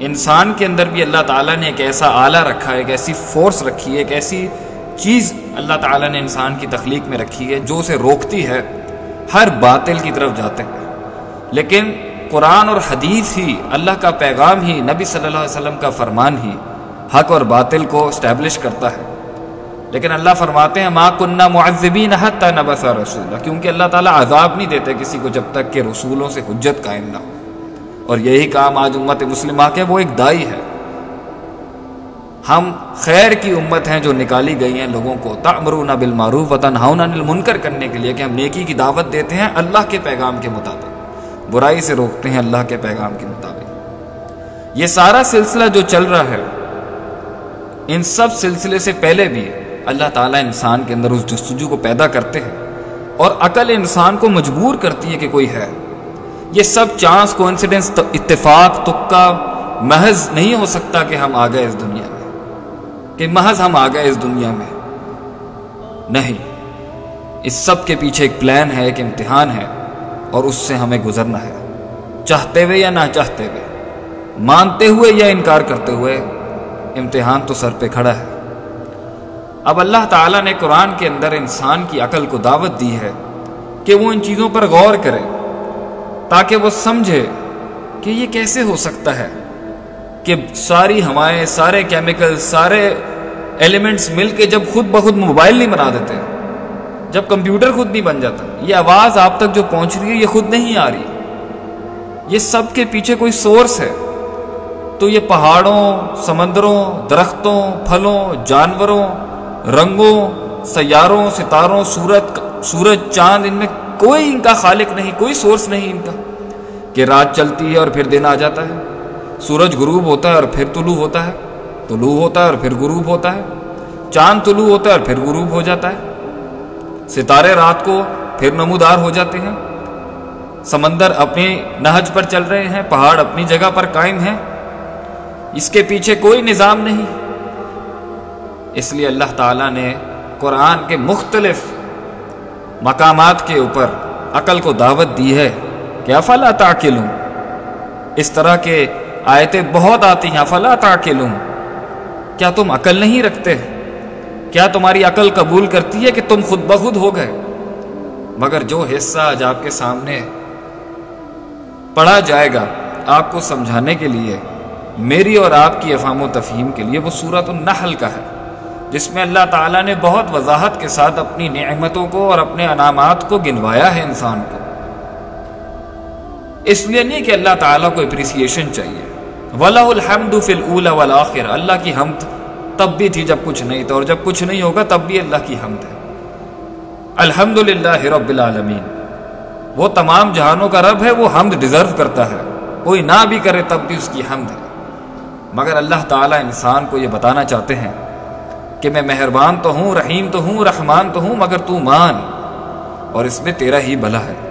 انسان کے اندر بھی اللہ تعالیٰ نے ایک ایسا آلہ رکھا ہے، ایک ایسی فورس رکھی ہے، ایک ایسی چیز اللہ تعالیٰ نے انسان کی تخلیق میں رکھی ہے جو اسے روکتی ہے، ہر باطل کی طرف جاتے ہیں لیکن قرآن اور حدیث ہی، اللہ کا پیغام ہی، نبی صلی اللہ علیہ وسلم کا فرمان ہی حق اور باطل کو اسٹیبلش کرتا ہے۔ لیکن اللہ فرماتے ہیں، ما کنہ معذبین حتی نبس رسول کیونکہ اللہ تعالیٰ عذاب نہیں دیتے کسی کو جب تک کہ رسولوں سے حجت قائم نہ ہو۔ اور یہی کام آج امت مسلمہ کے وہ ایک دائی ہے۔ ہم خیر کی امت ہیں جو نکالی گئی ہیں لوگوں کو۔ تعمرون بالمعروف وتنہون عن المنکر کرنے کے لیے کہ ہم نیکی کی دعوت دیتے ہیں اللہ کے پیغام کے مطابق۔ برائی سے روکتے ہیں اللہ کے پیغام کے مطابق۔ یہ سارا سلسلہ جو چل رہا ہے، ان سب سلسلے سے پہلے بھی اللہ تعالیٰ انسان کے اندر اس جستجو کو پیدا کرتے ہیں۔ اور عقل انسان کو مجبور کرتی ہے کہ کوئی ہے۔ یہ سب چانس کو انسیڈنس اتفاق، تکا، محض نہیں ہو سکتا کہ ہم آ گئے اس دنیا میں۔ کہ محض ہم آ گئے اس دنیا میں۔ نہیں، اس سب کے پیچھے ایک پلان ہے، ایک امتحان ہے، اور اس سے ہمیں گزرنا ہے۔ چاہتے ہوئے یا نہ چاہتے ہوئے۔ مانتے ہوئے یا انکار کرتے ہوئے۔ امتحان تو سر پہ کھڑا ہے۔ اب اللہ تعالیٰ نے قرآن کے اندر انسان کی عقل کو دعوت دی ہے کہ وہ ان چیزوں پر غور کرے۔ تاکہ وہ سمجھے کہ یہ کیسے ہو سکتا ہے کہ ساری ہوائیں، سارے کیمیکل سارے ایلیمنٹس مل کے جب خود بخود موبائل نہیں بنا دیتے، جب کمپیوٹر خود نہیں بن جاتا، یہ آواز آپ تک جو پہنچ رہی ہے، یہ خود نہیں آ رہی۔ یہ سب کے پیچھے کوئی سورس ہے۔ تو یہ پہاڑوں، سمندروں، درختوں، پھلوں، جانوروں، رنگوں، سیاروں، ستاروں سورت سورج، چاند، ان میں کوئی ان کا خالق نہیں، کوئی سورس نہیں ان کا۔ کہ رات چلتی ہے اور پھر دن آ جاتا ہے۔ سورج غروب ہوتا ہے اور پھر طلوع ہوتا ہے۔ طلوع ہوتا ہے اور پھر غروب ہوتا ہے۔ چاند طلوع ہوتا ہے اور پھر غروب ہو جاتا ہے۔ ستارے رات کو پھر نمودار ہو جاتے ہیں۔ سمندر اپنی نہج پر چل رہے ہیں، پہاڑ اپنی جگہ پر قائم ہیں۔ اس کے پیچھے کوئی نظام نہیں۔ اس لیے اللہ تعالیٰ نے قرآن کے مختلف مقامات کے اوپر عقل کو دعوت دی ہے کہ افلا تاکلوں اس طرح کے آیتیں بہت آتی ہیں، افلا تاکلوں کیا تم عقل نہیں رکھتے؟ کیا تمہاری عقل قبول کرتی ہے کہ تم خود بخود ہو گئے؟ مگر جو حصہ آج آپ کے سامنے پڑھا جائے گا آپ کو سمجھانے کے لیے، میری اور آپ کی افہام و تفہیم کے لیے وہ صورت النحل کا ہے۔ جس میں اللہ تعالیٰ نے بہت وضاحت کے ساتھ اپنی نعمتوں کو اور اپنے انعامات کو گنوایا ہے انسان کو۔ اس لیے نہیں کہ اللہ تعالیٰ کو اپریسیشن چاہیے۔ وَلَهُ الْحَمْدُ فِي الْأُولَ وَالْآخِرَ۔ اللہ کی حمد تب بھی تھی جب کچھ نہیں تھا اور جب کچھ نہیں ہوگا تب بھی اللہ کی حمد ہے۔ الحمد للہ رب العالمین۔ وہ تمام جہانوں کا رب ہے، وہ حمد ڈیزرو کرتا ہے۔ کوئی نہ بھی کرے تب بھی اس کی حمد ہے۔ مگر اللہ تعالیٰ انسان کو یہ بتانا چاہتے ہیں کہ میں مہربان تو ہوں، رحیم تو ہوں، رحمان تو ہوں، مگر تو مان، اور اس میں تیرا ہی بھلا ہے۔